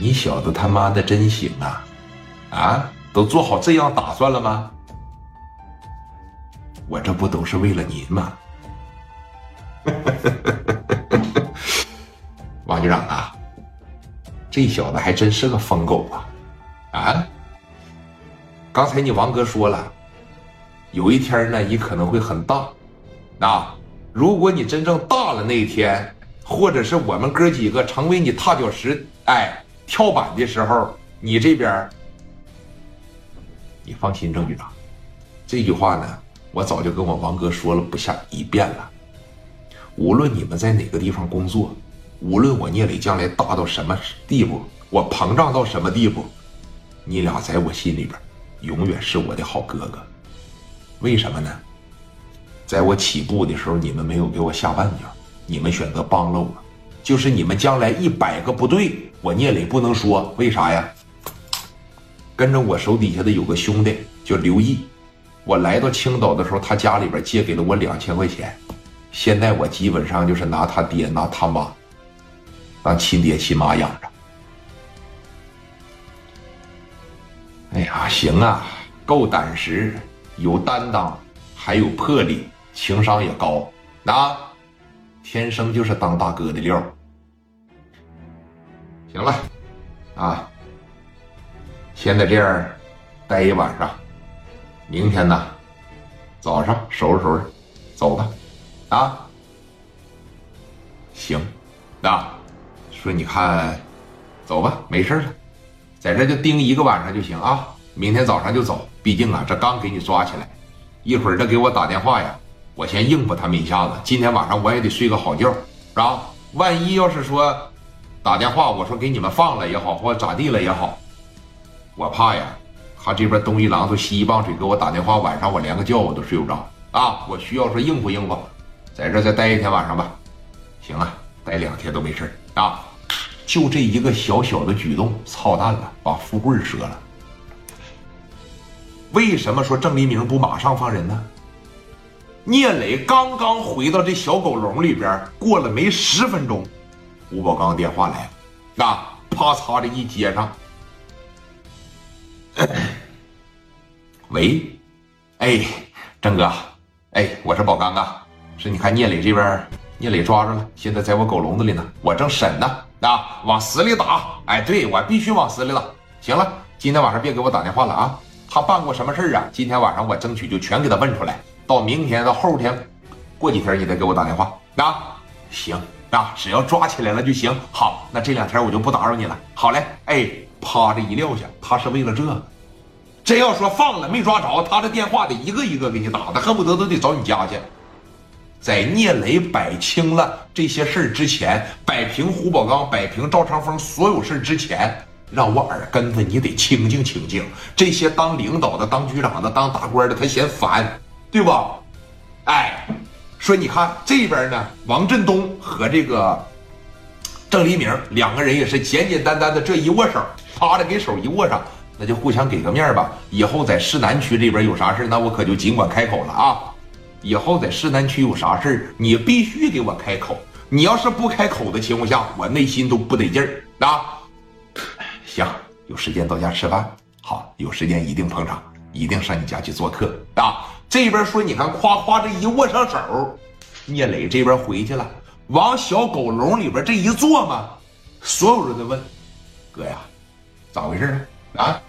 你小子他妈的真行啊！啊，都做好这样打算了吗？我这不都是为了您吗？王局长啊，这小子还真是个疯狗啊！啊，刚才你王哥说了，有一天呢，你可能会很大。啊，如果你真正大了那一天，或者是我们哥几个成为你踏脚石，哎。跳板的时候，你这边，你放心，郑局长，这句话呢，我早就跟我王哥说了不下一遍了。无论你们在哪个地方工作，无论我聂磊将来大到什么地步，我膨胀到什么地步，你俩在我心里边永远是我的好哥哥。为什么呢？在我起步的时候，你们没有给我下绊脚，你们选择帮了我。就是你们将来一百个不对，我聂磊不能说为啥呀？跟着我手底下的有个兄弟叫刘毅，我来到青岛的时候，他家里边借给了我两千块钱，现在我基本上就是拿他爹拿他妈当亲爹亲妈养着。哎呀，行啊，够胆识，有担当，还有魄力，情商也高，那。天生就是当大哥的料。行了，啊，先在这儿待一晚上，明天呢，早上收拾收拾，走吧，啊，行，啊，说你看，走吧，没事了，在这就盯一个晚上就行啊，明天早上就走，毕竟啊，这刚给你抓起来，一会儿他给我打电话呀。我先应付他们一下子，今天晚上我也得睡个好觉，是吧？万一要是说打电话，我说给你们放了也好，或者咋地了也好，我怕呀，他这边东一榔头西一棒槌给我打电话，晚上我连个觉我都睡不着啊！我需要说应付应付，在这再待一天晚上吧。行啊，待两天都没事啊。就这一个小小的举动，操蛋了，把富贵折了。为什么说郑黎明不马上放人呢？聂磊刚刚回到这小狗笼里边，过了没十分钟，吴宝刚电话来了，那啪嚓的一接上，喂，哎，郑哥，哎，我是宝刚啊，是你看聂磊这边，聂磊抓住了，现在在我狗笼子里呢，我正审呢，啊，往死里打，哎，对我必须往死里打。行了，今天晚上别给我打电话了啊，他办过什么事啊？今天晚上我争取就全给他问出来。到明天到后天，过几天你再给我打电话啊？行啊，只要抓起来了就行。好，那这两天我就不打扰你了。好嘞，哎，啪着一撂下，他是为了这。真要说放了没抓着，他的电话得一个一个给你打，他恨不得都得找你家去。在聂磊摆清了这些事儿之前，摆平胡宝刚，摆平赵长风所有事儿之前，让我耳根子你得清静清静。这些当领导的、当局长的、当大官的，他嫌烦。对不？哎，说你看这边呢，王振东和这个郑黎明两个人也是简简单单的这一握手，啪的给手一握上，那就互相给个面吧。以后在市南区这边有啥事那我可就尽管开口了啊。以后在市南区有啥事你必须给我开口。你要是不开口的情况下，我内心都不得劲儿啊。行，有时间到家吃饭，好，有时间一定捧场，一定上你家去做客啊。这边说，你看，夸夸这一握上手，聂磊这边回去了，往小狗笼里边这一坐嘛，所有人都问：“哥呀，咋回事啊？”啊？